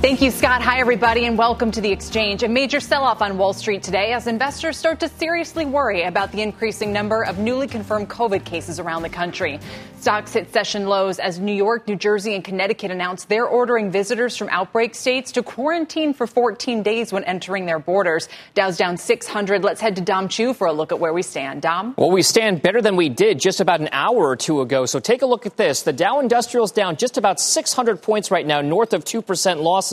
Thank you, Scott. Hi, everybody, and welcome to the exchange. A major sell off on Wall Street today as investors start to seriously worry about the increasing number of newly confirmed COVID cases around the country. Stocks hit session lows as New York, New Jersey, and Connecticut announced they're ordering visitors from outbreak states to quarantine for 14 days when entering their borders. Dow's down 600. Let's head to Dom Chu for a look at where we stand. Dom? Well, we stand better than we did just about an hour or two ago. So take a look at this. The Dow Industrial's down just about 600 points right now, north of 2% losses.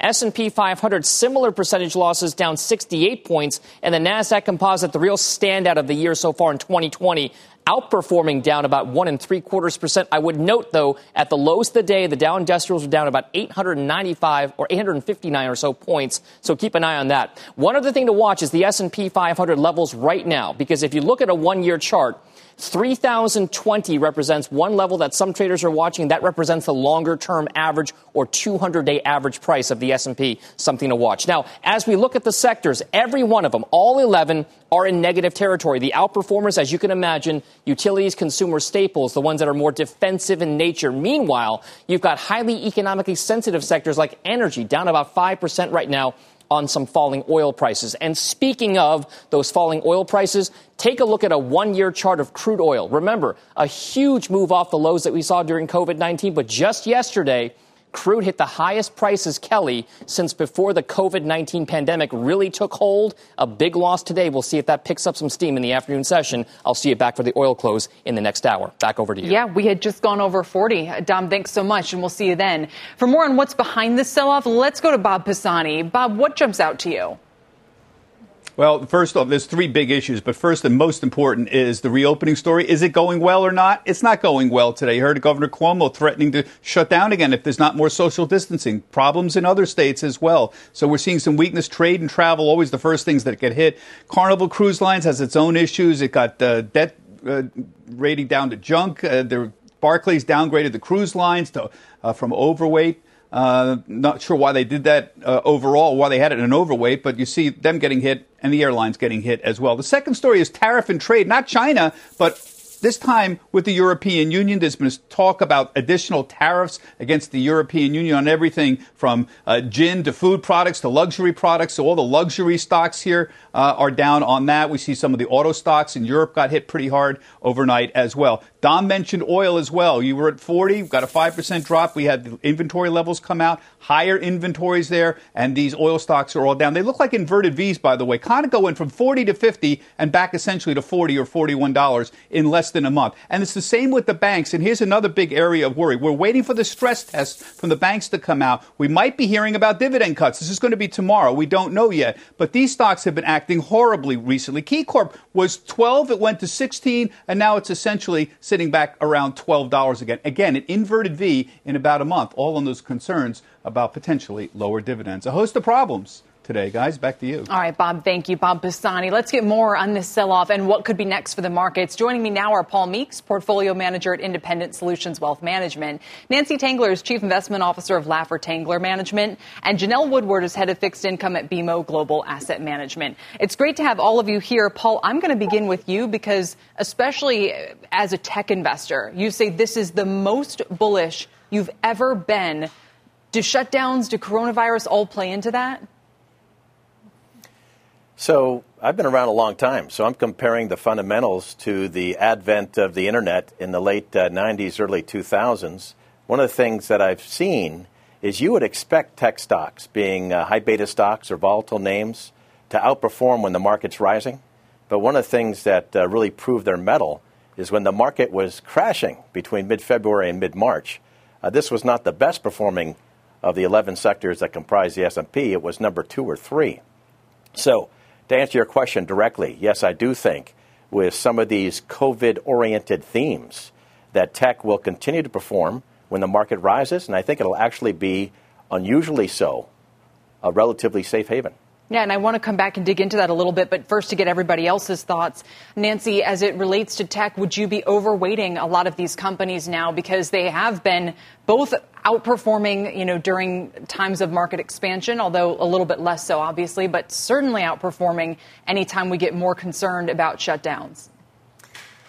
S&P 500 similar percentage losses down 68 points. And the NASDAQ composite, the real standout of the year so far in 2020, outperforming down about one and three quarters percent. I would note, though, at the lows of the day, the Dow Industrials were down about 895 or 859 or so points. So keep an eye on that. One other thing to watch is the S&P 500 levels right now, because if you look at a one-year chart, 3020 represents one level that some traders are watching. That represents the longer term average or 200 day average price of the S&P, something to watch. Now, as we look at the sectors, every one of them, all 11 are in negative territory. The outperformers, as you can imagine, utilities, consumer staples, the ones that are more defensive in nature. Meanwhile, you've got highly economically sensitive sectors like energy down about 5% right now on some falling oil prices. And speaking of those falling oil prices, take a look at a one year chart of crude oil. Remember, a huge move off the lows that we saw during COVID 19, but just yesterday, Crude hit the highest prices, Kelly, since before the COVID 19 pandemic really took hold. A big loss today. We'll see if that picks up some steam in the afternoon session. I'll see you back for the oil close in the next hour. Back over to you. Yeah, we had just gone over 40. Dom, thanks so much, and we'll see you then. For more on what's behind this sell off, let's go to Bob Pisani. Bob, what jumps out to you? Well, first off, there's three big issues, but first and most important is the reopening story. Is it going well or not? It's not going well today. You heard Governor Cuomo threatening to shut down again if there's not more social distancing. Problems in other states as well. So we're seeing some weakness. Trade and travel, always the first things that get hit. Carnival Cruise Lines has its own issues. It got uh, debt uh, rating down to junk. Uh, Barclays downgraded the cruise lines to, uh, from overweight. Uh, not sure why they did that uh, overall, why they had it in an overweight, but you see them getting hit and the airlines getting hit as well. The second story is tariff and trade, not China, but this time with the European Union, there's been talk about additional tariffs against the European Union on everything from uh, gin to food products to luxury products. So all the luxury stocks here uh, are down on that. We see some of the auto stocks in Europe got hit pretty hard overnight as well. Dom mentioned oil as well. You were at 40, got a 5% drop. We had the inventory levels come out, higher inventories there, and these oil stocks are all down. They look like inverted V's, by the way, of going from 40 to 50 and back essentially to 40 or $41 in less than a month. And it's the same with the banks. And here's another big area of worry. We're waiting for the stress test from the banks to come out. We might be hearing about dividend cuts. This is going to be tomorrow. We don't know yet. But these stocks have been acting horribly recently. KeyCorp was 12, it went to 16, and now it's essentially sitting back around $12 again. Again, an inverted V in about a month, all on those concerns about potentially lower dividends. A host of problems today, guys. Back to you. All right, Bob. Thank you, Bob Pisani. Let's get more on this sell-off and what could be next for the markets. Joining me now are Paul Meeks, portfolio manager at Independent Solutions Wealth Management, Nancy Tengler is chief investment officer of Laffer Tengler Management, and Janelle Woodward is head of fixed income at BMO Global Asset Management. It's great to have all of you here. Paul, I'm going to begin with you because, especially uh, as a tech investor, you say this is the most bullish you've ever been. Do shutdowns, do coronavirus all play into that? So I've been around a long time, so I'm comparing the fundamentals to the advent of the internet in the late uh, 90s, early 2000s. One of the things that I've seen is you would expect tech stocks, being uh, high beta stocks or volatile names, to outperform when the market's rising. But one of the things that uh, really proved their mettle is when the market was crashing between mid February and mid March. Uh, this was not the best performing of the 11 sectors that comprise the S&P. It was number two or three. So to answer your question directly, yes, I do think with some of these COVID oriented themes that tech will continue to perform when the market rises, and I think it'll actually be unusually so a relatively safe haven. Yeah, and I want to come back and dig into that a little bit, but first to get everybody else's thoughts. Nancy, as it relates to tech, would you be overweighting a lot of these companies now because they have been both outperforming, you know, during times of market expansion, although a little bit less so obviously, but certainly outperforming anytime we get more concerned about shutdowns?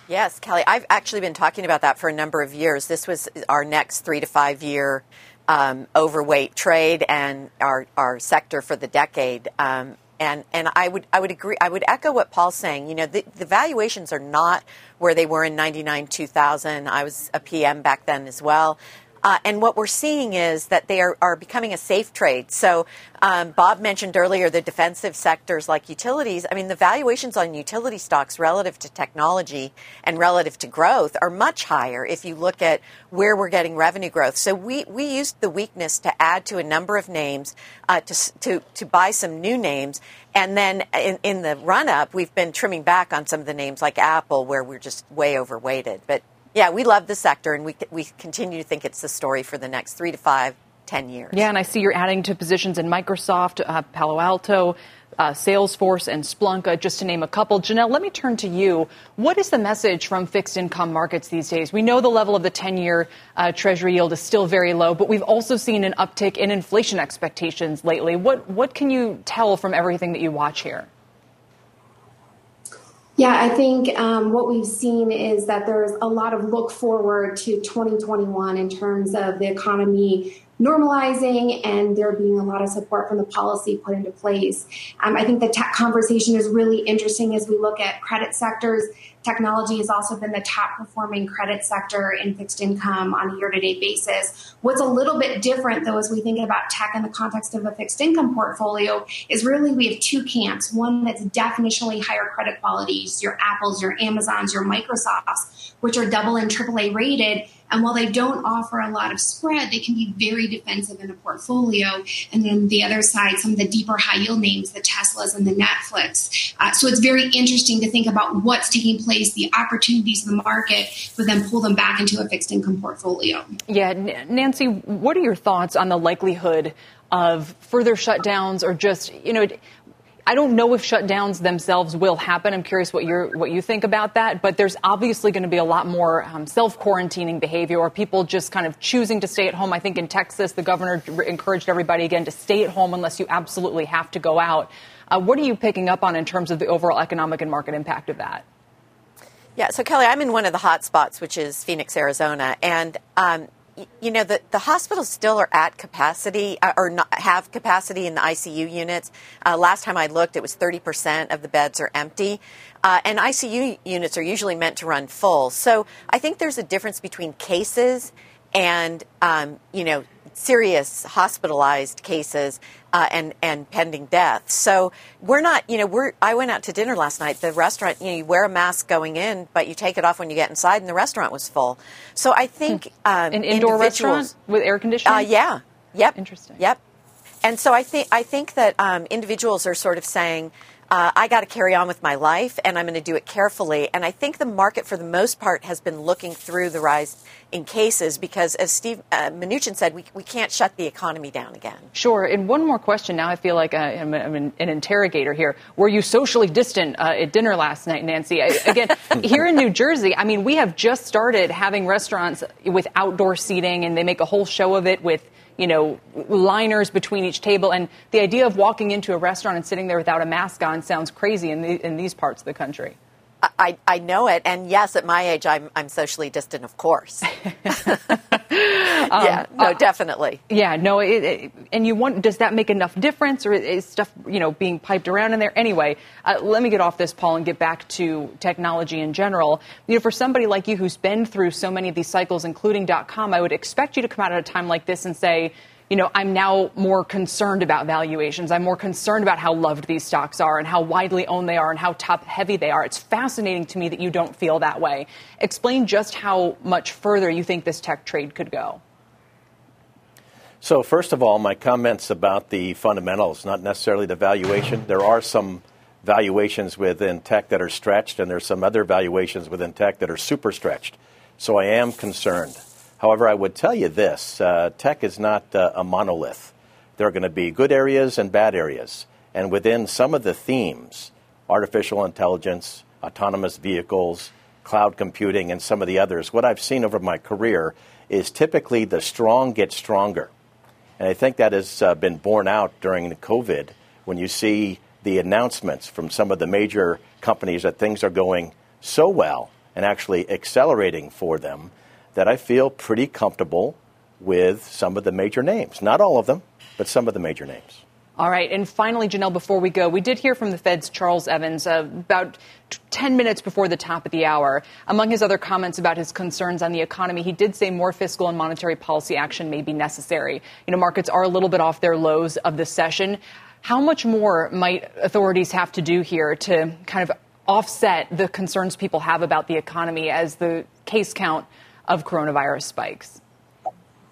Yes, Kelly, I've actually been talking about that for a number of years. This was our next 3 to 5 year um, overweight trade and our, our sector for the decade. Um, and and I would I would agree I would echo what Paul's saying. You know, the, the valuations are not where they were in '99, 2000. I was a PM back then as well. Uh, and what we're seeing is that they are, are becoming a safe trade. So, um, Bob mentioned earlier the defensive sectors like utilities. I mean, the valuations on utility stocks relative to technology and relative to growth are much higher if you look at where we're getting revenue growth. So, we, we used the weakness to add to a number of names uh, to, to, to buy some new names. And then in, in the run up, we've been trimming back on some of the names like Apple, where we're just way overweighted. But yeah, we love the sector, and we we continue to think it's the story for the next three to five, ten years. Yeah, and I see you're adding to positions in Microsoft, uh, Palo Alto. Uh, Salesforce and Splunk, uh, just to name a couple. Janelle, let me turn to you. What is the message from fixed income markets these days? We know the level of the 10 year uh, Treasury yield is still very low, but we've also seen an uptick in inflation expectations lately. What, what can you tell from everything that you watch here? Yeah, I think um, what we've seen is that there's a lot of look forward to 2021 in terms of the economy normalizing and there being a lot of support from the policy put into place. Um, I think the tech conversation is really interesting as we look at credit sectors. Technology has also been the top performing credit sector in fixed income on a year to date basis. What's a little bit different, though, as we think about tech in the context of a fixed income portfolio, is really we have two camps. One that's definitionally higher credit qualities, your Apples, your Amazons, your Microsofts, which are double and triple A rated and while they don't offer a lot of spread, they can be very defensive in a portfolio. And then the other side, some of the deeper high yield names, the Teslas and the Netflix. Uh, so it's very interesting to think about what's taking place, the opportunities in the market, but then pull them back into a fixed income portfolio. Yeah, Nancy, what are your thoughts on the likelihood of further shutdowns or just, you know, I don't know if shutdowns themselves will happen. I'm curious what you what you think about that. But there's obviously going to be a lot more um, self quarantining behavior, or people just kind of choosing to stay at home. I think in Texas, the governor encouraged everybody again to stay at home unless you absolutely have to go out. Uh, what are you picking up on in terms of the overall economic and market impact of that? Yeah, so Kelly, I'm in one of the hot spots, which is Phoenix, Arizona, and um, you know, the, the hospitals still are at capacity uh, or not, have capacity in the ICU units. Uh, last time I looked, it was 30% of the beds are empty. Uh, and ICU units are usually meant to run full. So I think there's a difference between cases and, um, you know, serious hospitalized cases uh, and and pending death. So we're not, you know, we're. I went out to dinner last night. The restaurant, you know, you wear a mask going in, but you take it off when you get inside, and the restaurant was full. So I think um, an indoor restaurant with air conditioning. Uh, yeah. Yep. Interesting. Yep. And so I think I think that um, individuals are sort of saying uh, I got to carry on with my life and I'm going to do it carefully. And I think the market, for the most part, has been looking through the rise in cases because, as Steve uh, Mnuchin said, we, we can't shut the economy down again. Sure. And one more question. Now I feel like uh, I'm, I'm an, an, interrogator here. Were you socially distant uh, at dinner last night, Nancy? I, again, here in New Jersey, I mean, we have just started having restaurants with outdoor seating and they make a whole show of it with you know, liners between each table. And the idea of walking into a restaurant and sitting there without a mask on sounds crazy in, the, in these parts of the country. I, I know it, and yes, at my age, I'm I'm socially distant, of course. yeah, um, no, uh, definitely. Yeah, no, it, it, and you want does that make enough difference, or is stuff you know being piped around in there anyway? Uh, let me get off this, Paul, and get back to technology in general. You know, for somebody like you who's been through so many of these cycles, including dot com, I would expect you to come out at a time like this and say you know, I'm now more concerned about valuations. I'm more concerned about how loved these stocks are and how widely owned they are and how top heavy they are. It's fascinating to me that you don't feel that way. Explain just how much further you think this tech trade could go. So, first of all, my comments about the fundamentals, not necessarily the valuation. There are some valuations within tech that are stretched, and there's some other valuations within tech that are super stretched. So I am concerned. However, I would tell you this uh, tech is not uh, a monolith. There are going to be good areas and bad areas. And within some of the themes, artificial intelligence, autonomous vehicles, cloud computing, and some of the others, what I've seen over my career is typically the strong get stronger. And I think that has uh, been borne out during the COVID when you see the announcements from some of the major companies that things are going so well and actually accelerating for them that I feel pretty comfortable with some of the major names. Not all of them, but some of the major names. All right. And finally, Janelle, before we go, we did hear from the Fed's Charles Evans uh, about 10 minutes before the top of the hour. Among his other comments about his concerns on the economy, he did say more fiscal and monetary policy action may be necessary. You know, markets are a little bit off their lows of the session. How much more might authorities have to do here to kind of offset the concerns people have about the economy as the case count of coronavirus spikes?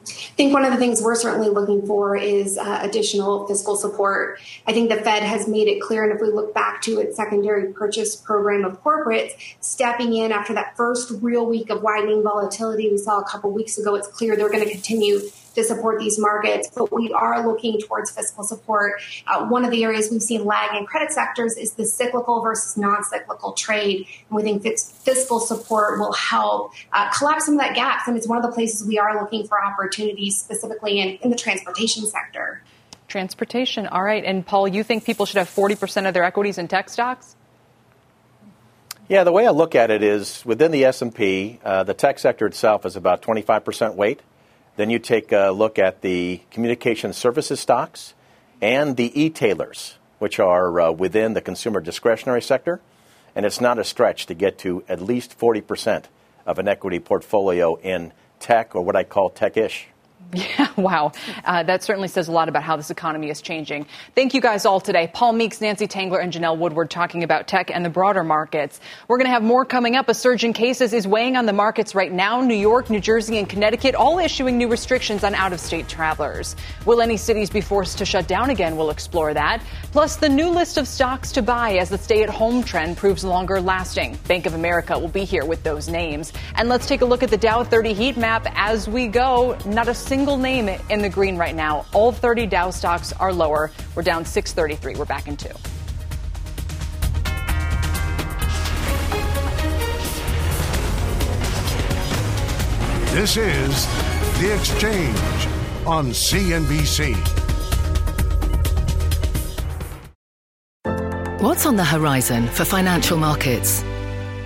I think one of the things we're certainly looking for is uh, additional fiscal support. I think the Fed has made it clear, and if we look back to its secondary purchase program of corporates, stepping in after that first real week of widening volatility we saw a couple weeks ago, it's clear they're going to continue to support these markets, but we are looking towards fiscal support. Uh, one of the areas we've seen lag in credit sectors is the cyclical versus non-cyclical trade. And we think fiscal support will help uh, collapse some of that gap. And it's one of the places we are looking for opportunities, specifically in, in the transportation sector. Transportation, all right. And Paul, you think people should have 40% of their equities in tech stocks? Yeah, the way I look at it is within the S&P, uh, the tech sector itself is about 25% weight. Then you take a look at the communication services stocks and the e-tailers, which are uh, within the consumer discretionary sector. And it's not a stretch to get to at least 40% of an equity portfolio in tech or what I call tech-ish. Yeah, wow. Uh, that certainly says a lot about how this economy is changing. Thank you guys all today. Paul Meeks, Nancy Tengler, and Janelle Woodward talking about tech and the broader markets. We're going to have more coming up. A surge in cases is weighing on the markets right now. New York, New Jersey, and Connecticut all issuing new restrictions on out of state travelers. Will any cities be forced to shut down again? We'll explore that. Plus, the new list of stocks to buy as the stay at home trend proves longer lasting. Bank of America will be here with those names. And let's take a look at the Dow 30 heat map as we go. Not a single single name in the green right now. All 30 Dow stocks are lower. We're down 633. We're back in two. This is The Exchange on CNBC. What's on the horizon for financial markets?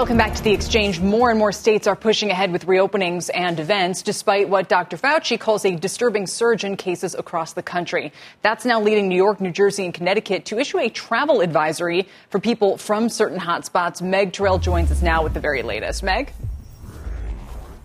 Welcome back to the exchange. More and more states are pushing ahead with reopenings and events, despite what Dr. Fauci calls a disturbing surge in cases across the country. That's now leading New York, New Jersey, and Connecticut to issue a travel advisory for people from certain hotspots. Meg Terrell joins us now with the very latest. Meg?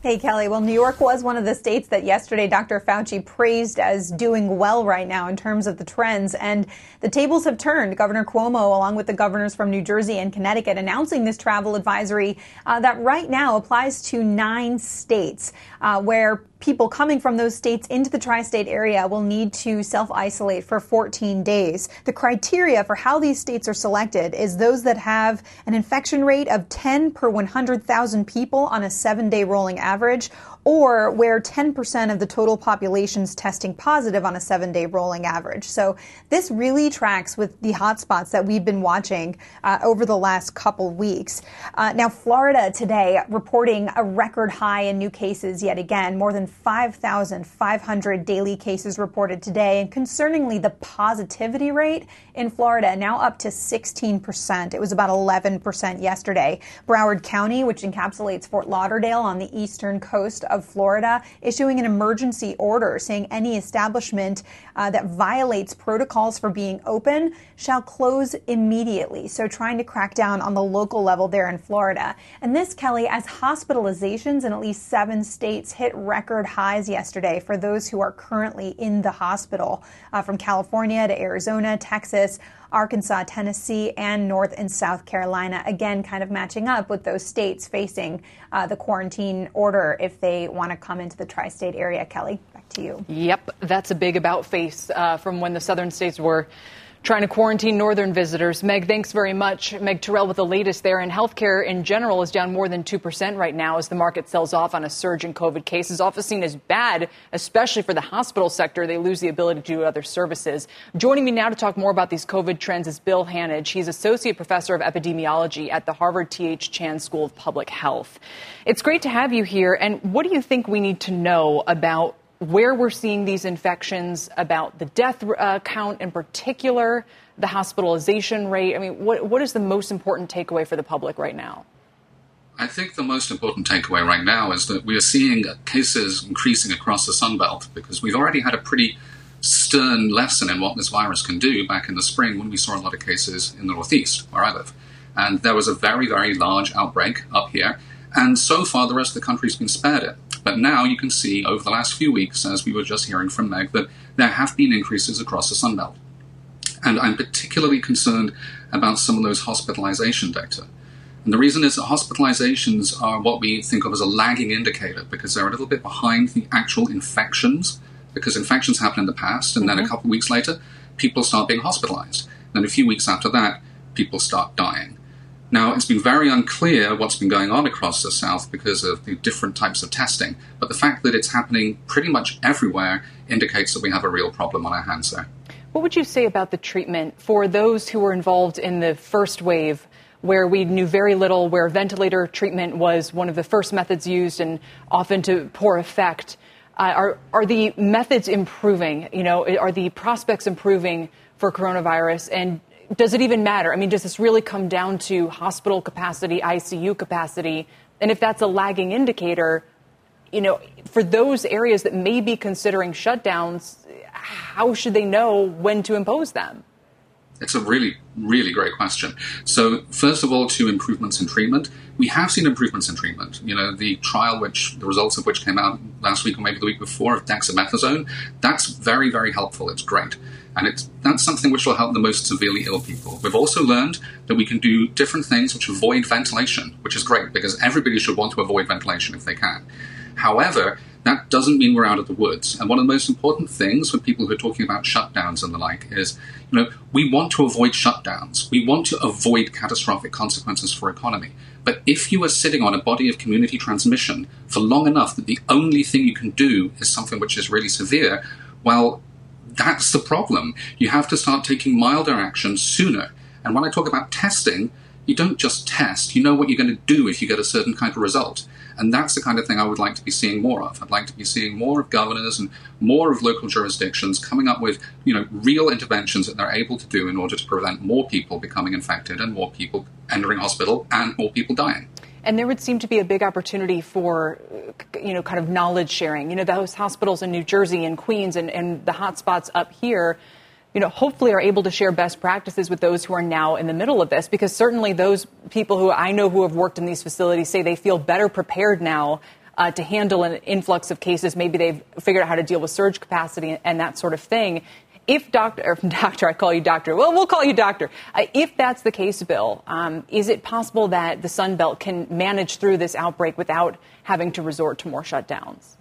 Hey, Kelly. Well, New York was one of the states that yesterday Dr. Fauci praised as doing well right now in terms of the trends. And the tables have turned. Governor Cuomo, along with the governors from New Jersey and Connecticut, announcing this travel advisory uh, that right now applies to nine states uh, where people coming from those states into the tri state area will need to self isolate for 14 days. The criteria for how these states are selected is those that have an infection rate of 10 per 100,000 people on a seven day rolling average or where 10% of the total population is testing positive on a seven day rolling average. So this really tracks with the hotspots that we've been watching uh, over the last couple weeks. Uh, now, Florida today reporting a record high in new cases yet again, more than 5,500 daily cases reported today. And concerningly, the positivity rate in Florida now up to 16%. It was about 11% yesterday. Broward County, which encapsulates Fort Lauderdale on the eastern coast of Florida, issuing an emergency order saying any establishment uh, that violates protocols for being open shall close immediately. So trying to crack down on the local level there in Florida. And this, Kelly, as hospitalizations in at least seven states hit record highs yesterday for those who are currently in the hospital, uh, from California to Arizona, Texas. Arkansas, Tennessee, and North and South Carolina. Again, kind of matching up with those states facing uh, the quarantine order if they want to come into the tri state area. Kelly, back to you. Yep, that's a big about face uh, from when the southern states were trying to quarantine northern visitors. Meg, thanks very much. Meg Terrell with the latest there. And healthcare in general is down more than 2% right now as the market sells off on a surge in COVID cases. Often seen as bad, especially for the hospital sector. They lose the ability to do other services. Joining me now to talk more about these COVID trends is Bill Hanage. He's Associate Professor of Epidemiology at the Harvard T.H. Chan School of Public Health. It's great to have you here. And what do you think we need to know about where we're seeing these infections, about the death uh, count in particular, the hospitalization rate. I mean, what, what is the most important takeaway for the public right now? I think the most important takeaway right now is that we are seeing cases increasing across the Sun Belt because we've already had a pretty stern lesson in what this virus can do back in the spring when we saw a lot of cases in the Northeast, where I live. And there was a very, very large outbreak up here. And so far, the rest of the country's been spared it. But now you can see over the last few weeks, as we were just hearing from Meg, that there have been increases across the Sunbelt. And I'm particularly concerned about some of those hospitalization data. And the reason is that hospitalizations are what we think of as a lagging indicator because they're a little bit behind the actual infections, because infections happen in the past, and mm-hmm. then a mm-hmm. couple of weeks later, people start being hospitalized. Then a few weeks after that, people start dying. Now, it's been very unclear what's been going on across the South because of the different types of testing, but the fact that it's happening pretty much everywhere indicates that we have a real problem on our hands there. What would you say about the treatment for those who were involved in the first wave? Where we knew very little, where ventilator treatment was one of the first methods used and often to poor effect. Uh, are, are the methods improving? You know, are the prospects improving for coronavirus? And does it even matter? I mean, does this really come down to hospital capacity, ICU capacity? And if that's a lagging indicator, you know, for those areas that may be considering shutdowns, how should they know when to impose them? It's a really, really great question. So, first of all, to improvements in treatment, we have seen improvements in treatment. You know, the trial, which the results of which came out last week or maybe the week before of dexamethasone, that's very, very helpful. It's great. And it's, that's something which will help the most severely ill people. We've also learned that we can do different things which avoid ventilation, which is great because everybody should want to avoid ventilation if they can. However, that doesn't mean we're out of the woods. And one of the most important things for people who are talking about shutdowns and the like is, you know, we want to avoid shutdowns. We want to avoid catastrophic consequences for economy. But if you are sitting on a body of community transmission for long enough that the only thing you can do is something which is really severe, well, that's the problem. You have to start taking milder action sooner. And when I talk about testing, you don't just test, you know what you're going to do if you get a certain kind of result. And that's the kind of thing I would like to be seeing more of. I'd like to be seeing more of governors and more of local jurisdictions coming up with, you know, real interventions that they're able to do in order to prevent more people becoming infected and more people entering hospital and more people dying. And there would seem to be a big opportunity for, you know, kind of knowledge sharing. You know, those hospitals in New Jersey and Queens and, and the hotspots up here, you know, hopefully are able to share best practices with those who are now in the middle of this. Because certainly those people who I know who have worked in these facilities say they feel better prepared now uh, to handle an influx of cases. Maybe they've figured out how to deal with surge capacity and that sort of thing if doctor, doctor, I call you doctor. Well, we'll call you doctor. Uh, if that's the case, Bill, um, is it possible that the Sun Belt can manage through this outbreak without having to resort to more shutdowns?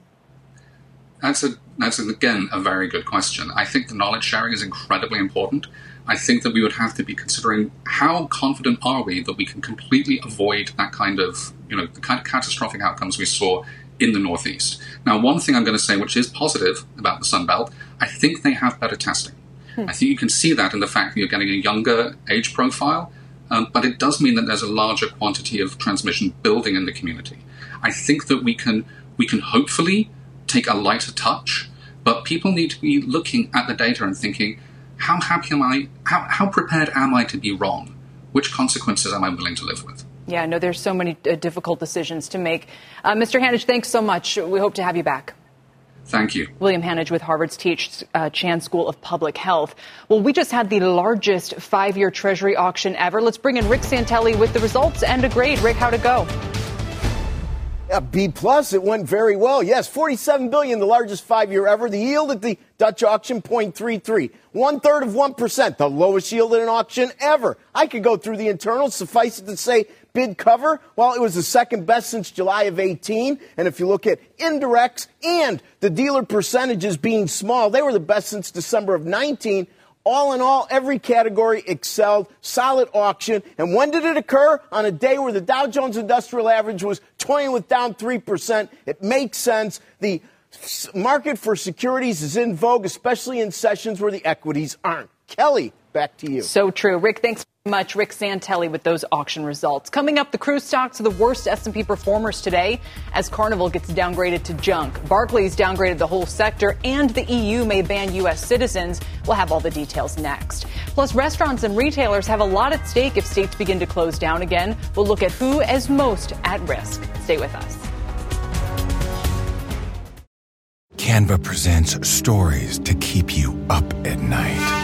That's a that's again a very good question. I think the knowledge sharing is incredibly important. I think that we would have to be considering how confident are we that we can completely avoid that kind of you know the kind of catastrophic outcomes we saw in the Northeast. Now, one thing I'm going to say, which is positive about the Sun Belt, I think they have better testing. Hmm. I think you can see that in the fact that you're getting a younger age profile, um, but it does mean that there's a larger quantity of transmission building in the community. I think that we can we can hopefully take a lighter touch, but people need to be looking at the data and thinking, how happy am I? How, how prepared am I to be wrong? Which consequences am I willing to live with? Yeah, no, there's so many uh, difficult decisions to make. Uh, Mr. Hanage, thanks so much. We hope to have you back. Thank you. William Hanage with Harvard's Teach uh, Chan School of Public Health. Well, we just had the largest five year Treasury auction ever. Let's bring in Rick Santelli with the results and a grade. Rick, how'd it go? A B plus. It went very well. Yes, 47 billion, the largest five year ever. The yield at the Dutch auction 0.33, one third of one percent, the lowest yield at an auction ever. I could go through the internals. Suffice it to say, bid cover. Well, it was the second best since July of 18. And if you look at indirects and the dealer percentages being small, they were the best since December of 19. All in all, every category excelled. Solid auction. And when did it occur? On a day where the Dow Jones Industrial Average was toying with down 3%. It makes sense. The market for securities is in vogue, especially in sessions where the equities aren't. Kelly, back to you. So true. Rick, thanks much Rick Santelli with those auction results. Coming up, the cruise stocks are the worst S&P performers today as Carnival gets downgraded to junk. Barclays downgraded the whole sector and the EU may ban US citizens. We'll have all the details next. Plus restaurants and retailers have a lot at stake if states begin to close down again. We'll look at who is most at risk. Stay with us. Canva presents stories to keep you up at night.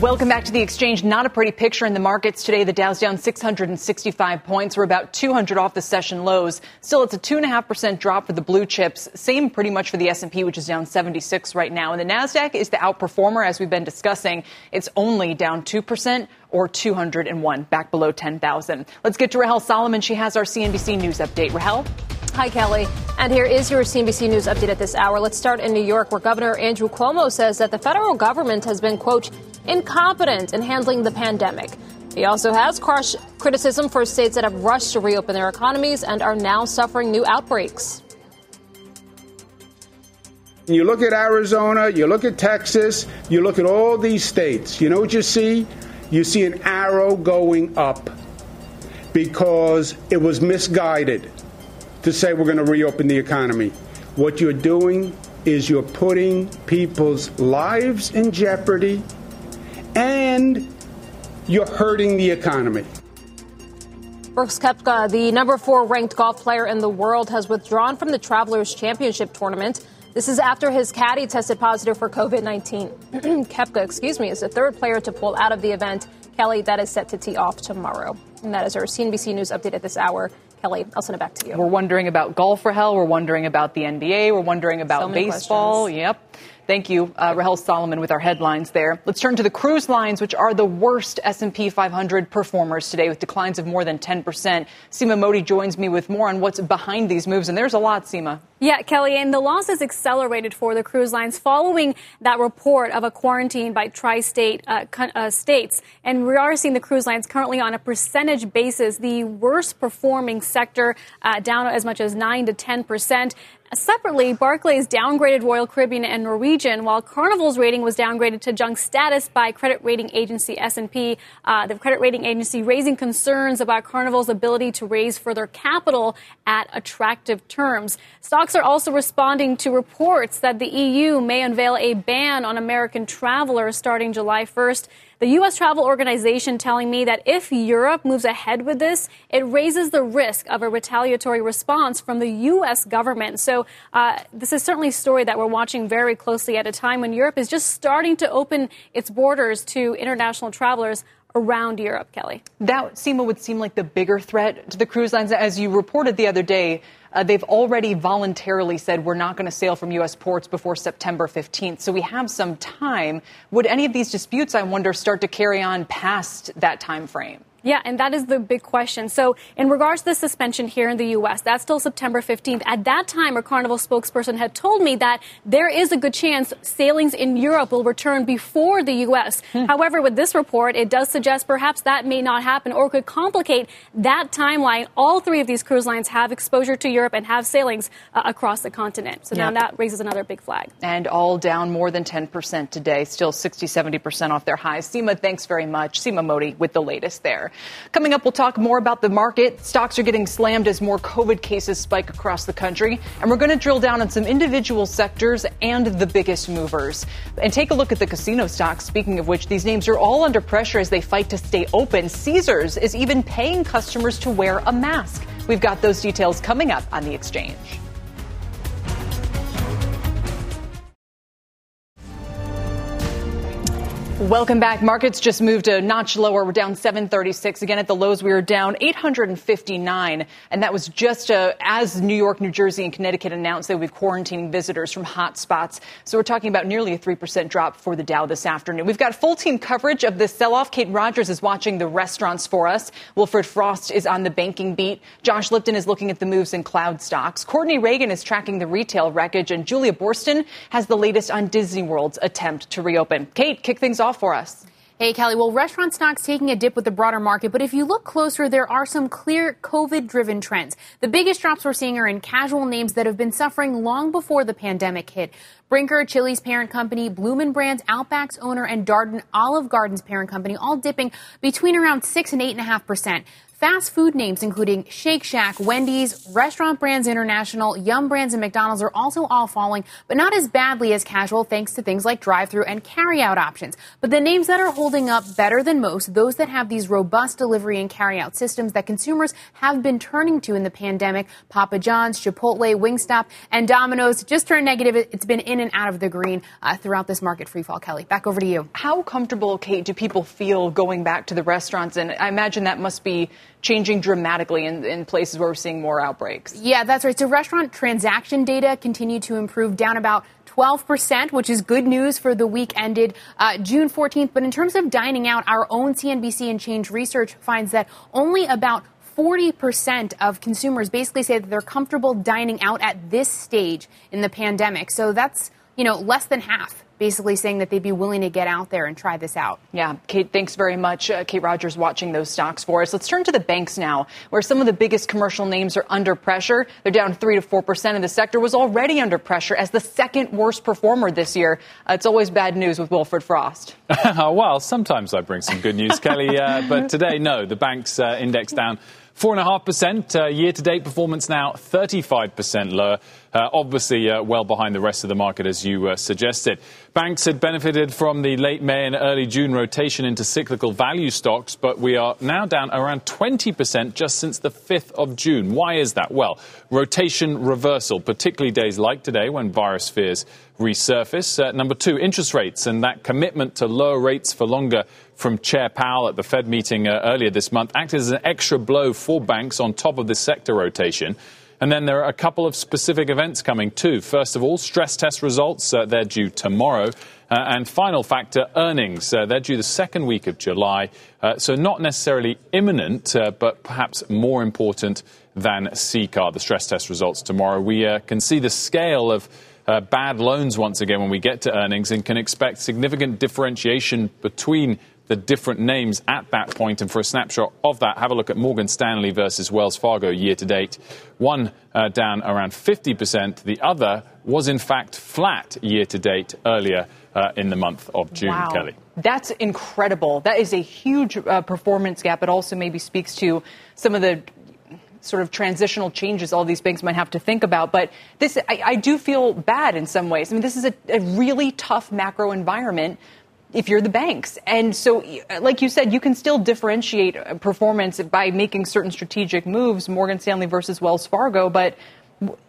Welcome back to the exchange. Not a pretty picture in the markets today. The Dow's down 665 points. We're about 200 off the session lows. Still, it's a two and a half percent drop for the blue chips. Same pretty much for the S&P, which is down 76 right now. And the Nasdaq is the outperformer, as we've been discussing. It's only down two percent or 201, back below 10,000. Let's get to Rahel Solomon. She has our CNBC News update. Rahel. Hi, Kelly. And here is your CNBC News update at this hour. Let's start in New York, where Governor Andrew Cuomo says that the federal government has been, quote, incompetent in handling the pandemic. He also has crushed criticism for states that have rushed to reopen their economies and are now suffering new outbreaks. You look at Arizona, you look at Texas, you look at all these states. You know what you see? You see an arrow going up because it was misguided to say we're going to reopen the economy. What you're doing is you're putting people's lives in jeopardy and you're hurting the economy. Brooks Koepka, the number four ranked golf player in the world, has withdrawn from the Travelers Championship tournament. This is after his caddy tested positive for COVID 19. Koepka, excuse me, is the third player to pull out of the event. Kelly, that is set to tee off tomorrow. And that is our CNBC News update at this hour. Kelly, I'll send it back to you. We're wondering about golf for hell. We're wondering about the NBA. We're wondering about so baseball. Questions. Yep. Thank you, uh, Rahel Solomon, with our headlines there. Let's turn to the cruise lines, which are the worst S&P 500 performers today, with declines of more than 10 percent. Seema Modi joins me with more on what's behind these moves, and there's a lot, Seema. Yeah, Kelly, and the losses accelerated for the cruise lines following that report of a quarantine by tri-state uh, uh, states, and we are seeing the cruise lines currently on a percentage basis the worst performing sector, uh, down as much as nine to 10 percent. Separately, Barclays downgraded Royal Caribbean and Norwegian, while Carnival's rating was downgraded to junk status by credit rating agency S&P. Uh, the credit rating agency raising concerns about Carnival's ability to raise further capital at attractive terms. Stocks are also responding to reports that the EU may unveil a ban on American travelers starting July 1st. The U.S. Travel Organization telling me that if Europe moves ahead with this, it raises the risk of a retaliatory response from the U.S. government. So uh, this is certainly a story that we're watching very closely at a time when Europe is just starting to open its borders to international travelers around Europe, Kelly. That, Seema, would seem like the bigger threat to the cruise lines. As you reported the other day, uh, they've already voluntarily said we're not going to sail from U.S. ports before September 15th. So we have some time. Would any of these disputes, I wonder, start to carry on past that time frame? Yeah, and that is the big question. So, in regards to the suspension here in the U.S., that's still September 15th. At that time, a Carnival spokesperson had told me that there is a good chance sailings in Europe will return before the U.S. Hmm. However, with this report, it does suggest perhaps that may not happen or could complicate that timeline. All three of these cruise lines have exposure to Europe and have sailings uh, across the continent. So now that raises another big flag. And all down more than 10% today, still 60, 70% off their highs. Seema, thanks very much. Seema Modi with the latest there. Coming up, we'll talk more about the market. Stocks are getting slammed as more COVID cases spike across the country. And we're going to drill down on some individual sectors and the biggest movers. And take a look at the casino stocks. Speaking of which, these names are all under pressure as they fight to stay open. Caesars is even paying customers to wear a mask. We've got those details coming up on the exchange. Welcome back. Markets just moved a notch lower. We're down 736. Again, at the lows, we were down 859. And that was just uh, as New York, New Jersey, and Connecticut announced they would be quarantining visitors from hot spots. So we're talking about nearly a 3% drop for the Dow this afternoon. We've got full team coverage of this sell off. Kate Rogers is watching the restaurants for us. Wilfred Frost is on the banking beat. Josh Lipton is looking at the moves in cloud stocks. Courtney Reagan is tracking the retail wreckage. And Julia Boorstin has the latest on Disney World's attempt to reopen. Kate, kick things off for us. Hey, Kelly. Well, restaurant stocks taking a dip with the broader market, but if you look closer, there are some clear COVID driven trends. The biggest drops we're seeing are in casual names that have been suffering long before the pandemic hit. Brinker, Chili's parent company, Bloomin' Brands, Outback's owner, and Darden Olive Garden's parent company all dipping between around 6 and 8.5 percent. Fast food names including Shake Shack, Wendy's, Restaurant Brands International, Yum Brands, and McDonald's are also all falling, but not as badly as casual thanks to things like drive-through and carry-out options. But the names that are holding up better than most, those that have these robust delivery and carry-out systems that consumers have been turning to in the pandemic, Papa John's, Chipotle, Wingstop, and Domino's just turned negative. It's been in and out of the green uh, throughout this market freefall. Kelly, back over to you. How comfortable, Kate, do people feel going back to the restaurants? And I imagine that must be changing dramatically in, in places where we're seeing more outbreaks. Yeah, that's right. So restaurant transaction data continue to improve down about 12%, which is good news for the week ended uh, June 14th. But in terms of dining out, our own CNBC and Change research finds that only about 40% of consumers basically say that they're comfortable dining out at this stage in the pandemic. So that's, you know, less than half basically saying that they'd be willing to get out there and try this out. Yeah, Kate, thanks very much. Uh, Kate Rogers watching those stocks for us. Let's turn to the banks now, where some of the biggest commercial names are under pressure. They're down 3 to 4%, and the sector was already under pressure as the second worst performer this year. Uh, it's always bad news with Wilfred Frost. well, sometimes I bring some good news, Kelly, uh, but today, no, the banks uh, index down 4.5%. Uh, year to date performance now 35% lower. Uh, obviously, uh, well behind the rest of the market, as you uh, suggested. Banks had benefited from the late May and early June rotation into cyclical value stocks, but we are now down around 20% just since the 5th of June. Why is that? Well, rotation reversal, particularly days like today when virus fears resurface. Uh, number two, interest rates and that commitment to lower rates for longer from Chair Powell at the Fed meeting uh, earlier this month acted as an extra blow for banks on top of this sector rotation. And then there are a couple of specific events coming too. First of all, stress test results, uh, they're due tomorrow. Uh, and final factor, earnings. Uh, they're due the second week of July. Uh, so not necessarily imminent, uh, but perhaps more important than CCAR, the stress test results tomorrow. We uh, can see the scale of bad loans once again when we get to earnings and can expect significant differentiation between the different names at that point. And for a snapshot of that, have a look at Morgan Stanley versus Wells Fargo year to date. One uh, down around 50%. The other was in fact flat year to date earlier uh, in the month of June, wow. Kelly. That's incredible. That is a huge uh, performance gap. It also maybe speaks to some of the sort of transitional changes all these banks might have to think about. But this, I, I do feel bad in some ways. I mean, this is a, a really tough macro environment if you're the banks. And so, like you said, you can still differentiate uh, performance by making certain strategic moves, Morgan Stanley versus Wells Fargo. But,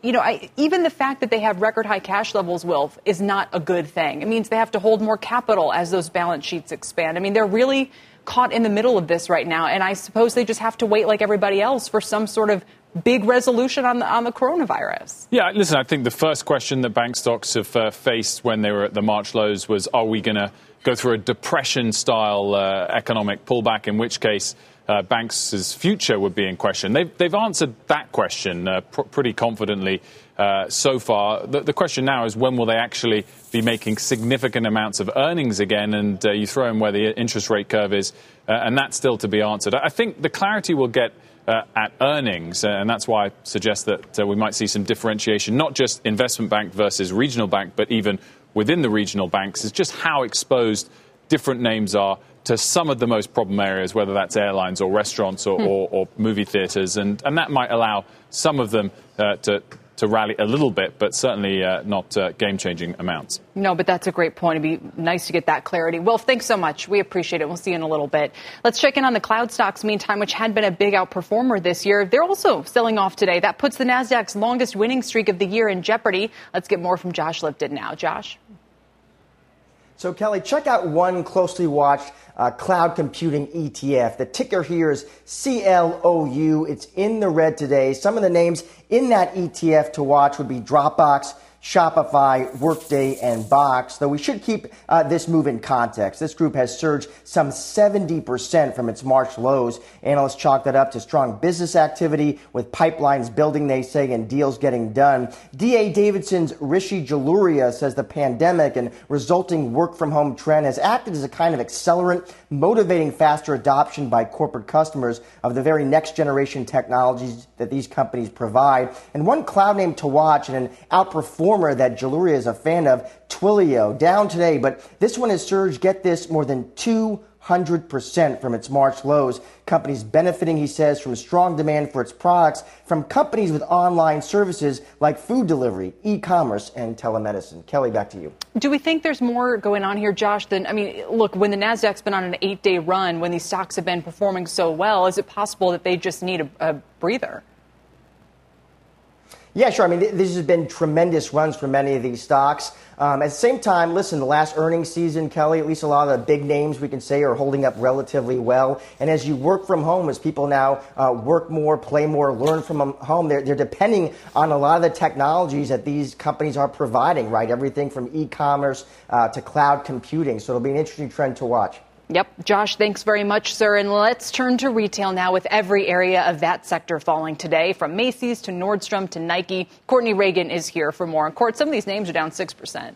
you know, I, even the fact that they have record high cash levels, Will, is not a good thing. It means they have to hold more capital as those balance sheets expand. I mean, they're really caught in the middle of this right now. And I suppose they just have to wait, like everybody else, for some sort of big resolution on the, on the coronavirus. Yeah, listen, I think the first question that bank stocks have uh, faced when they were at the March lows was are we going to go through a depression style uh, economic pullback, in which case uh, banks' future would be in question. They've, they've answered that question uh, pr- pretty confidently uh, so far. The, the, question now is when will they actually be making significant amounts of earnings again? And uh, you throw in where the interest rate curve is, uh, and that's still to be answered. I think the clarity will get. Uh, at earnings, and that's why I suggest that we might see some differentiation, not just investment bank versus regional bank, but even within the regional banks, is just how exposed different names are to some of the most problem areas, whether that's airlines or restaurants or, hmm. or, or movie theatres, and, and that might allow some of them uh, to, to rally a little bit, but certainly uh, not uh, game changing amounts. No, but that's a great point. It'd be nice to get that clarity. Well, thanks so much. We appreciate it. We'll see you in a little bit. Let's check in on the cloud stocks, meantime, which had been a big outperformer this year. They're also selling off today. That puts the NASDAQ's longest winning streak of the year in jeopardy. Let's get more from Josh Lipton now. Josh? So, Kelly, check out one closely watched uh, cloud computing ETF. The ticker here is CLOU. It's in the red today. Some of the names in that ETF to watch would be Dropbox, Shopify, Workday, and Box. Though we should keep uh, this move in context. This group has surged some 70% from its March lows. Analysts chalk that up to strong business activity with pipelines building, they say, and deals getting done. DA Davidson's Rishi Jaluria says the pandemic and resulting work from home trend has acted as a kind of accelerant, motivating faster adoption by corporate customers of the very next generation technologies that these companies provide. And one cloud name to watch and an outperform performer that Jaluria is a fan of, Twilio, down today, but this one has surged, get this, more than 200% from its March lows. Companies benefiting, he says, from strong demand for its products from companies with online services like food delivery, e-commerce, and telemedicine. Kelly, back to you. Do we think there's more going on here, Josh, than, I mean, look, when the NASDAQ's been on an eight-day run, when these stocks have been performing so well, is it possible that they just need a, a breather? Yeah, sure. I mean, this has been tremendous runs for many of these stocks. Um, at the same time, listen, the last earnings season, Kelly, at least a lot of the big names we can say are holding up relatively well. And as you work from home, as people now uh, work more, play more, learn from home, they're, they're depending on a lot of the technologies that these companies are providing, right? Everything from e commerce uh, to cloud computing. So it'll be an interesting trend to watch. Yep. Josh, thanks very much, sir. And let's turn to retail now with every area of that sector falling today, from Macy's to Nordstrom to Nike. Courtney Reagan is here for more. And Court, some of these names are down 6%.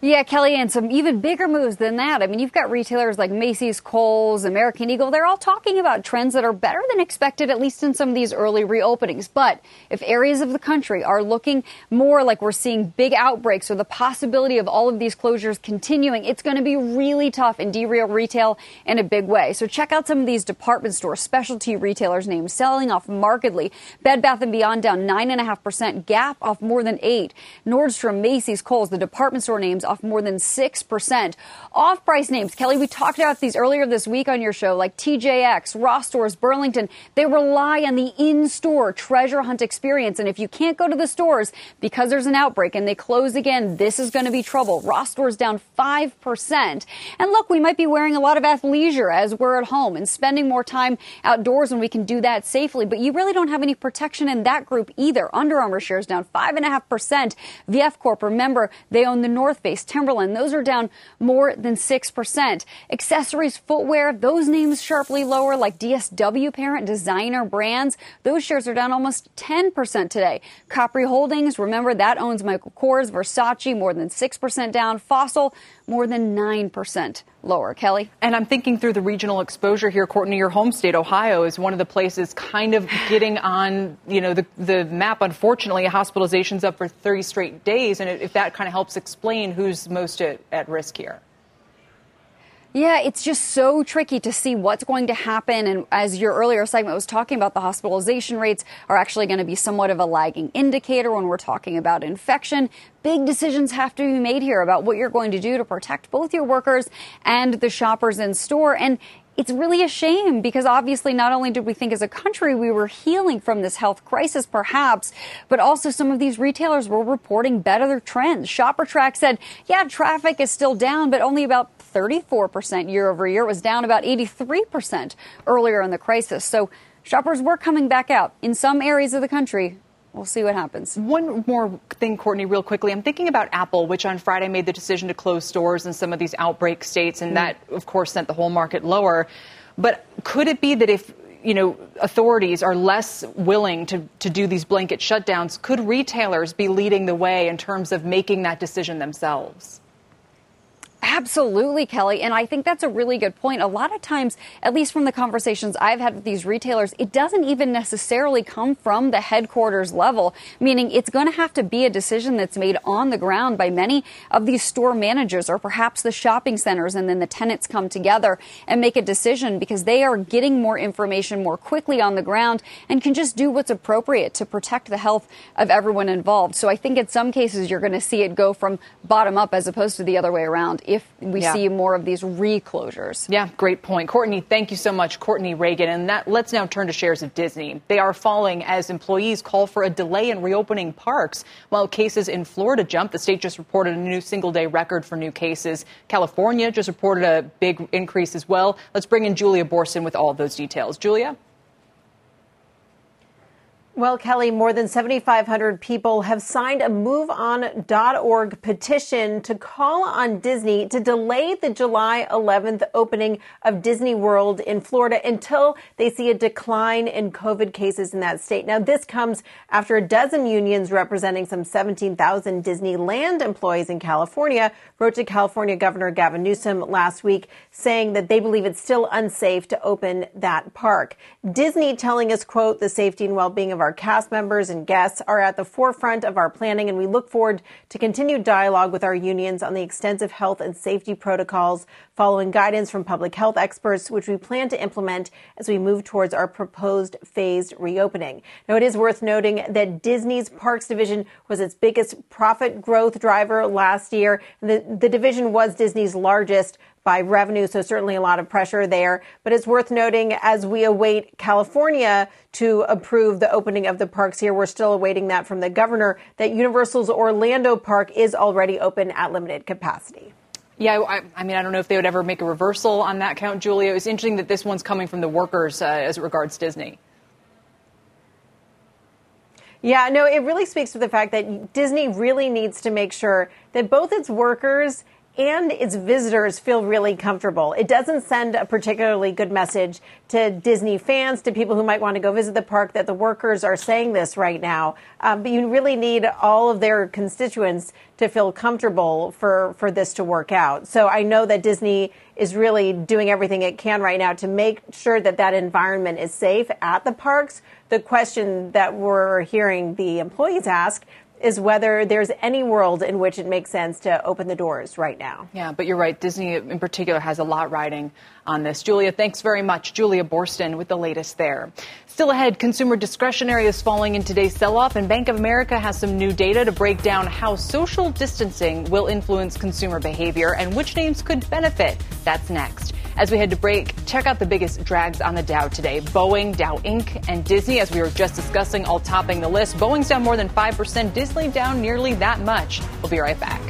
Yeah, Kelly, and some even bigger moves than that. I mean, you've got retailers like Macy's, Kohl's, American Eagle. They're all talking about trends that are better than expected, at least in some of these early reopenings. But if areas of the country are looking more like we're seeing big outbreaks or the possibility of all of these closures continuing, it's going to be really tough and derail retail in a big way. So check out some of these department store specialty retailers names selling off markedly. Bed Bath & Beyond down 9.5%, Gap off more than 8 Nordstrom, Macy's, Kohl's, the department store names off more than 6%. Off price names, Kelly, we talked about these earlier this week on your show, like TJX, Ross Stores, Burlington. They rely on the in store treasure hunt experience. And if you can't go to the stores because there's an outbreak and they close again, this is going to be trouble. Ross Stores down 5%. And look, we might be wearing a lot of athleisure as we're at home and spending more time outdoors when we can do that safely. But you really don't have any protection in that group either. Under Armour shares down 5.5%. VF Corp, remember, they own the North Face. Timberland, those are down more than 6%. Accessories, footwear, those names sharply lower, like DSW parent, designer brands, those shares are down almost 10% today. Capri Holdings, remember that owns Michael Kors, Versace, more than 6% down. Fossil, more than 9% lower. Kelly? And I'm thinking through the regional exposure here, Courtney, your home state, Ohio, is one of the places kind of getting on, you know, the, the map. Unfortunately, hospitalizations up for 30 straight days. And if that kind of helps explain who's most at, at risk here. Yeah, it's just so tricky to see what's going to happen. And as your earlier segment was talking about, the hospitalization rates are actually going to be somewhat of a lagging indicator when we're talking about infection. Big decisions have to be made here about what you're going to do to protect both your workers and the shoppers in store. And it's really a shame because obviously not only did we think as a country we were healing from this health crisis perhaps, but also some of these retailers were reporting better trends. ShopperTrak said, yeah, traffic is still down, but only about 34% year over year. It was down about 83% earlier in the crisis. So shoppers were coming back out in some areas of the country. We'll see what happens. One more thing, Courtney, real quickly. I'm thinking about Apple, which on Friday made the decision to close stores in some of these outbreak states, and mm. that, of course, sent the whole market lower. But could it be that if you know, authorities are less willing to, to do these blanket shutdowns, could retailers be leading the way in terms of making that decision themselves? Absolutely, Kelly. And I think that's a really good point. A lot of times, at least from the conversations I've had with these retailers, it doesn't even necessarily come from the headquarters level, meaning it's going to have to be a decision that's made on the ground by many of these store managers or perhaps the shopping centers. And then the tenants come together and make a decision because they are getting more information more quickly on the ground and can just do what's appropriate to protect the health of everyone involved. So I think in some cases, you're going to see it go from bottom up as opposed to the other way around if we yeah. see more of these reclosures. Yeah, great point. Courtney, thank you so much, Courtney Reagan. And that, let's now turn to shares of Disney. They are falling as employees call for a delay in reopening parks. While cases in Florida jump, the state just reported a new single day record for new cases. California just reported a big increase as well. Let's bring in Julia Boorstin with all of those details. Julia? Well, Kelly, more than 7,500 people have signed a MoveOn.org petition to call on Disney to delay the July 11th opening of Disney World in Florida until they see a decline in COVID cases in that state. Now, this comes after a dozen unions representing some 17,000 Disneyland employees in California wrote to California Governor Gavin Newsom last week saying that they believe it's still unsafe to open that park. Disney telling us, quote, the safety and well-being of our our cast members and guests are at the forefront of our planning, and we look forward to continued dialogue with our unions on the extensive health and safety protocols following guidance from public health experts, which we plan to implement as we move towards our proposed phased reopening. Now, it is worth noting that Disney's Parks Division was its biggest profit growth driver last year. The, the division was Disney's largest by revenue, so certainly a lot of pressure there. But it's worth noting as we await California to approve the opening of the parks here, we're still awaiting that from the governor that Universal's Orlando Park is already open at limited capacity. Yeah, I, I, mean, I don't know if they would ever make a reversal on that count, Julia. It's interesting that this one's coming from the workers uh, as it regards Disney. Yeah, no, it really speaks to the fact that Disney really needs to make sure that both its workers and its visitors feel really comfortable. It doesn't send a particularly good message to Disney fans, to people who might want to go visit the park, that the workers are saying this right now. Um, but you really need all of their constituents to feel comfortable for, for this to work out. So I know that Disney is really doing everything it can right now to make sure that that environment is safe at the parks. The question that we're hearing the employees ask is whether there's any world in which it makes sense to open the doors right now. Yeah, but you're right. Disney in particular has a lot riding on this. Julia, thanks very much. Julia Boorstin with the latest there. Still ahead, consumer discretionary is falling in today's sell off, and Bank of America has some new data to break down how social distancing will influence consumer behavior and which names could benefit. That's next. As we head to break, check out the biggest drags on the Dow today Boeing, Dow Inc., and Disney, as we were just discussing, all topping the list. Boeing's down more than 5%, Disney down nearly that much. We'll be right back.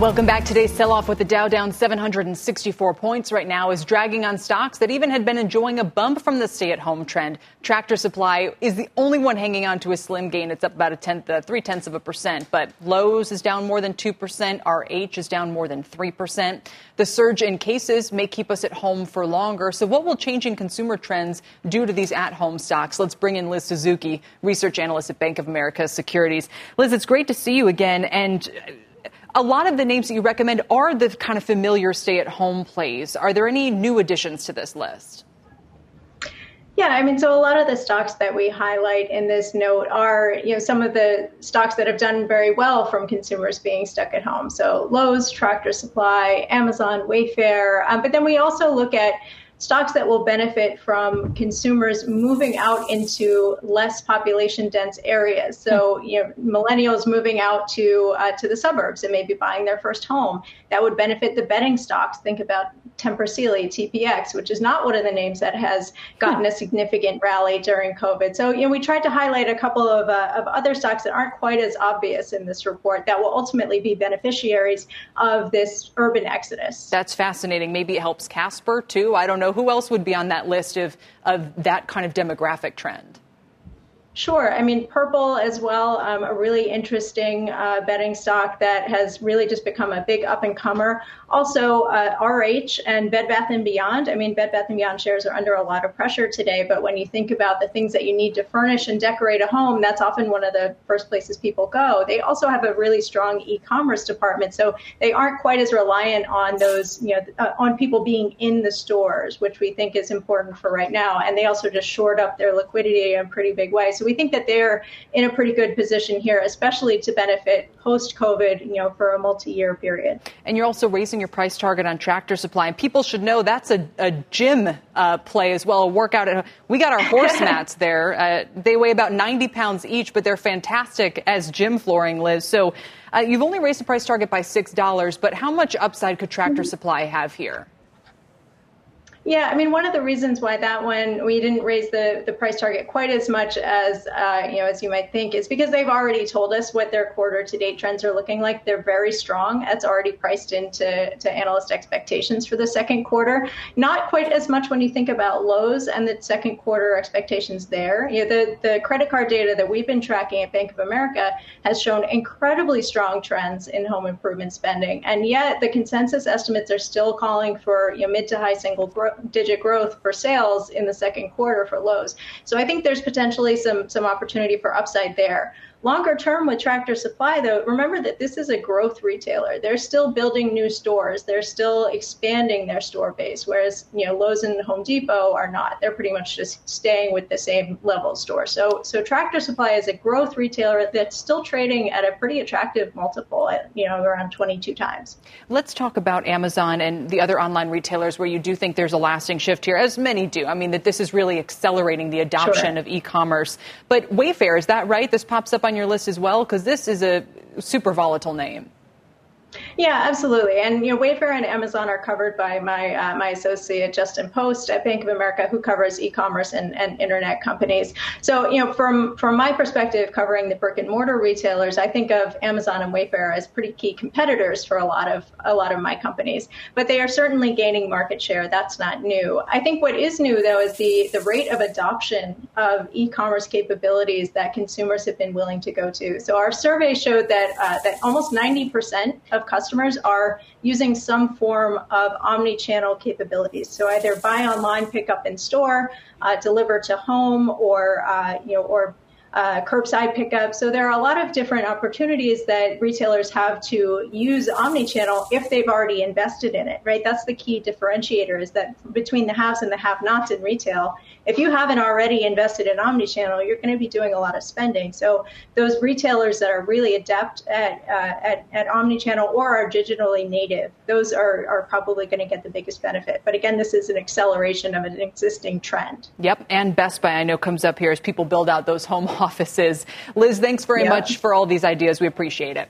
Welcome back. Today's sell off with the Dow down 764 points right now is dragging on stocks that even had been enjoying a bump from the stay at home trend. Tractor Supply is the only one hanging on to a slim gain. It's up about a tenth, uh, three tenths of a percent. But Lowe's is down more than 2%. RH is down more than 3%. The surge in cases may keep us at home for longer. So, what will changing consumer trends do to these at home stocks? Let's bring in Liz Suzuki, research analyst at Bank of America Securities. Liz, it's great to see you again. And a lot of the names that you recommend are the kind of familiar stay at home plays. Are there any new additions to this list? Yeah, I mean, so a lot of the stocks that we highlight in this note are, you know, some of the stocks that have done very well from consumers being stuck at home. So Lowe's, Tractor Supply, Amazon, Wayfair. Um, but then we also look at stocks that will benefit from consumers moving out into less population dense areas. So, you know, millennials moving out to uh, to the suburbs and maybe buying their first home. That would benefit the bedding stocks. Think about Tempur Sealy, TPX, which is not one of the names that has gotten a significant rally during COVID. So, you know, we tried to highlight a couple of, uh, of other stocks that aren't quite as obvious in this report that will ultimately be beneficiaries of this urban exodus. That's fascinating. Maybe it helps Casper too. I don't know who else would be on that list of, of that kind of demographic trend. Sure. I mean, Purple as well, um, a really interesting uh, bedding stock that has really just become a big up and comer. Also, uh, RH and Bed Bath and Beyond. I mean, Bed Bath and Beyond shares are under a lot of pressure today, but when you think about the things that you need to furnish and decorate a home, that's often one of the first places people go. They also have a really strong e-commerce department, so they aren't quite as reliant on those, you know, uh, on people being in the stores, which we think is important for right now. And they also just shored up their liquidity in a pretty big way. So we think that they're in a pretty good position here, especially to benefit post COVID, you know, for a multi year period. And you're also raising your price target on Tractor Supply. And people should know that's a, a gym uh, play as well, a workout. At, we got our horse mats there. Uh, they weigh about 90 pounds each, but they're fantastic as gym flooring, Liz. So uh, you've only raised the price target by $6, but how much upside could Tractor mm-hmm. Supply have here? Yeah, I mean, one of the reasons why that one we didn't raise the, the price target quite as much as uh, you know as you might think is because they've already told us what their quarter to date trends are looking like. They're very strong. That's already priced into to analyst expectations for the second quarter. Not quite as much when you think about Lowe's and the second quarter expectations there. You know, the the credit card data that we've been tracking at Bank of America has shown incredibly strong trends in home improvement spending, and yet the consensus estimates are still calling for you know, mid to high single growth digit growth for sales in the second quarter for Lowe's. So I think there's potentially some some opportunity for upside there. Longer term with Tractor Supply, though, remember that this is a growth retailer. They're still building new stores. They're still expanding their store base, whereas you know Lowe's and Home Depot are not. They're pretty much just staying with the same level of store. So, so Tractor Supply is a growth retailer that's still trading at a pretty attractive multiple at you know around 22 times. Let's talk about Amazon and the other online retailers where you do think there's a lasting shift here, as many do. I mean that this is really accelerating the adoption sure. of e-commerce. But Wayfair, is that right? This pops up on on your list as well? Because this is a super volatile name. Yeah, absolutely. And you know, Wayfair and Amazon are covered by my uh, my associate Justin Post at Bank of America, who covers e-commerce and, and internet companies. So you know, from from my perspective, covering the brick and mortar retailers, I think of Amazon and Wayfair as pretty key competitors for a lot of a lot of my companies. But they are certainly gaining market share. That's not new. I think what is new though is the the rate of adoption of e-commerce capabilities that consumers have been willing to go to. So our survey showed that uh, that almost 90% of customers are using some form of omni-channel capabilities. So either buy online, pick up in store, uh, deliver to home, or uh, you know, or uh, curbside pickup. So there are a lot of different opportunities that retailers have to use omni-channel if they've already invested in it, right? That's the key differentiator is that between the haves and the have-nots in retail, if you haven't already invested in omni-channel, you're going to be doing a lot of spending. So those retailers that are really adept at, uh, at, at omni-channel or are digitally native, those are, are probably going to get the biggest benefit. But again, this is an acceleration of an existing trend. Yep. And Best Buy, I know, comes up here as people build out those home offices. Liz, thanks very yeah. much for all these ideas. We appreciate it.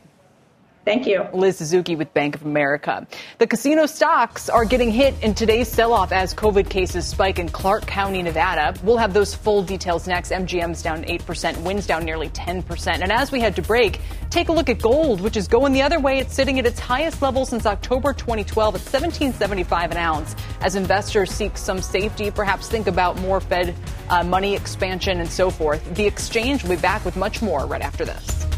Thank you. Liz Suzuki with Bank of America. The casino stocks are getting hit in today's sell off as COVID cases spike in Clark County, Nevada. We'll have those full details next. MGM's down 8%, Wynn's down nearly 10%. And as we head to break, take a look at gold, which is going the other way. It's sitting at its highest level since October 2012 at 1775 an ounce. As investors seek some safety, perhaps think about more Fed uh, money expansion and so forth. The exchange will be back with much more right after this.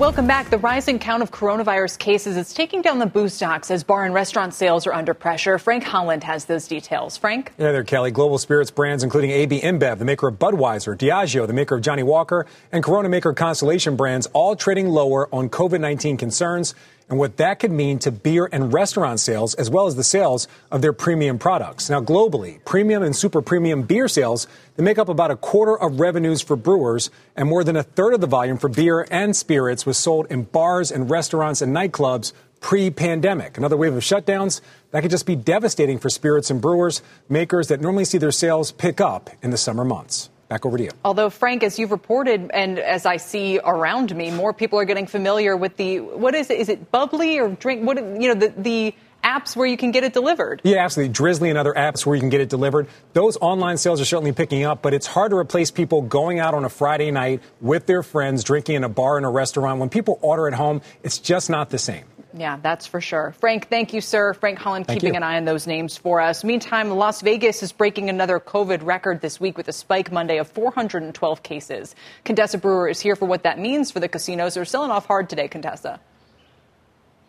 Welcome back. The rising count of coronavirus cases is taking down the boost stocks as bar and restaurant sales are under pressure. Frank Holland has those details. Frank? Yeah, there, Kelly. Global spirits brands, including AB InBev, the maker of Budweiser, Diageo, the maker of Johnnie Walker, and Corona maker Constellation brands, all trading lower on COVID 19 concerns. And what that could mean to beer and restaurant sales, as well as the sales of their premium products. Now, globally, premium and super premium beer sales they make up about a quarter of revenues for brewers, and more than a third of the volume for beer and spirits was sold in bars and restaurants and nightclubs pre pandemic. Another wave of shutdowns that could just be devastating for spirits and brewers, makers that normally see their sales pick up in the summer months. Back over to you. Although, Frank, as you've reported, and as I see around me, more people are getting familiar with the what is it? Is it bubbly or drink? What you know the the apps where you can get it delivered. Yeah, absolutely. Drizly and other apps where you can get it delivered. Those online sales are certainly picking up, but it's hard to replace people going out on a Friday night with their friends, drinking in a bar and a restaurant. When people order at home, it's just not the same. Yeah, that's for sure. Frank, thank you, sir. Frank Holland Thank keeping you. an eye on those names for us. Meantime, Las Vegas is breaking another COVID record this week with a spike Monday of 412 cases. Contessa Brewer is here for what that means for the casinos. They're selling off hard today, Contessa.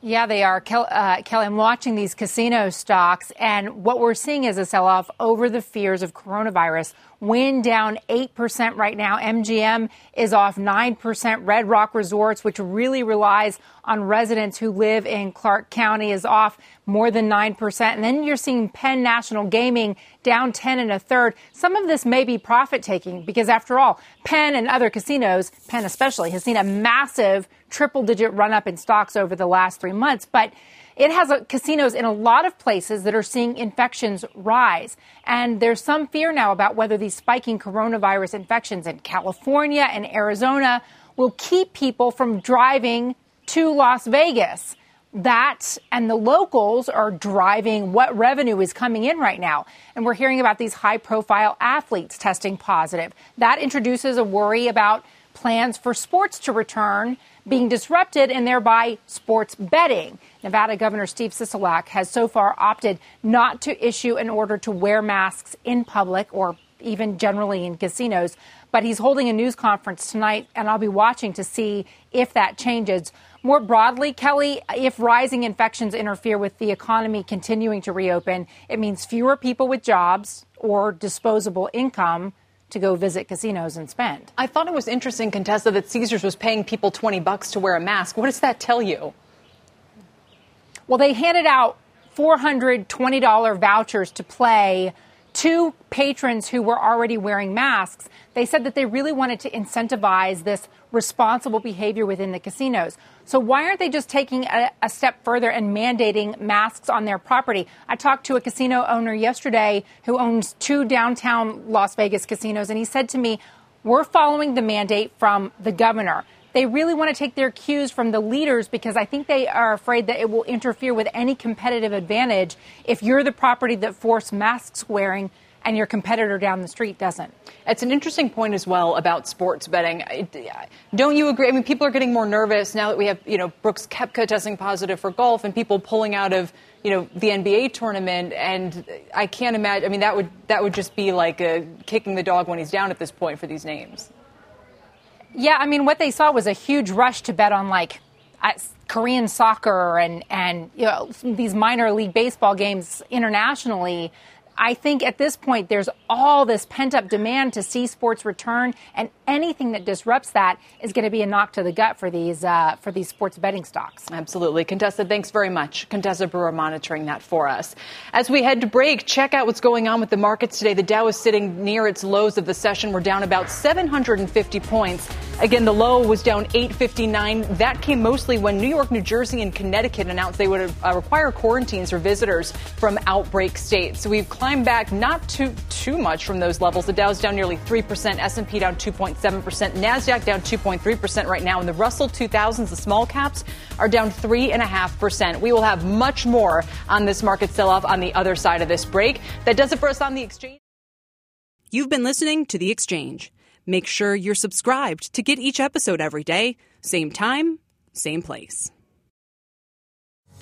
Yeah, they are. Kel- uh, Kelly, I'm watching these casino stocks, and what we're seeing is a sell off over the fears of coronavirus. Wynn down 8% right now. MGM is off 9%. Red Rock Resorts, which really relies on residents who live in Clark County, is off more than 9%. And then you're seeing Penn National Gaming down 10 and a third. Some of this may be profit taking because, after all, Penn and other casinos, Penn especially, has seen a massive triple digit run up in stocks over the last three months. But it has a, casinos in a lot of places that are seeing infections rise. And there's some fear now about whether these spiking coronavirus infections in California and Arizona will keep people from driving to Las Vegas. That and the locals are driving what revenue is coming in right now. And we're hearing about these high profile athletes testing positive. That introduces a worry about plans for sports to return being disrupted and thereby sports betting. Nevada Governor Steve Sisolak has so far opted not to issue an order to wear masks in public or even generally in casinos, but he's holding a news conference tonight, and I'll be watching to see if that changes. More broadly, Kelly, if rising infections interfere with the economy continuing to reopen, it means fewer people with jobs or disposable income to go visit casinos and spend. I thought it was interesting, Contessa, that Caesars was paying people 20 bucks to wear a mask. What does that tell you? Well, they handed out $420 vouchers to play to patrons who were already wearing masks. They said that they really wanted to incentivize this responsible behavior within the casinos. So why aren't they just taking a, a, step further and mandating masks on their property? I talked to a casino owner yesterday who owns two downtown Las Vegas casinos, and he said to me, We're following the mandate from the governor. They really want to take their cues from the leaders because I think they are afraid that it will interfere with any competitive advantage if you're the property that forced masks wearing and your competitor down the street doesn't. It's an interesting point as well about sports betting. Don't you agree? I mean, people are getting more nervous now that we have, you know, Brooks Koepka testing positive for golf and people pulling out of, you know, the NBA tournament. And I can't imagine. I mean, that would that would just be like a kicking the dog when he's down at this point for these names. Yeah, I mean, what they saw was a huge rush to bet on like uh, Korean soccer and and you know these minor league baseball games internationally. I think at this point there's all this pent up demand to see sports return, and anything that disrupts that is going to be a knock to the gut for these uh, for these sports betting stocks. Absolutely, Contessa. Thanks very much, Contessa Brewer, monitoring that for us. As we head to break, check out what's going on with the markets today. The Dow is sitting near its lows of the session. We're down about 750 points. Again, the low was down 859. That came mostly when New York, New Jersey, and Connecticut announced they would uh, require quarantines for visitors from outbreak states. So we've climbed back not too too much from those levels. The Dow's down nearly 3%, S&P down 2.7%, Nasdaq down 2.3% right now, and the Russell 2000s, the small caps, are down 3.5%. We will have much more on this market sell-off on the other side of this break. That does it for us on the exchange. You've been listening to The Exchange. Make sure you're subscribed to get each episode every day, same time, same place.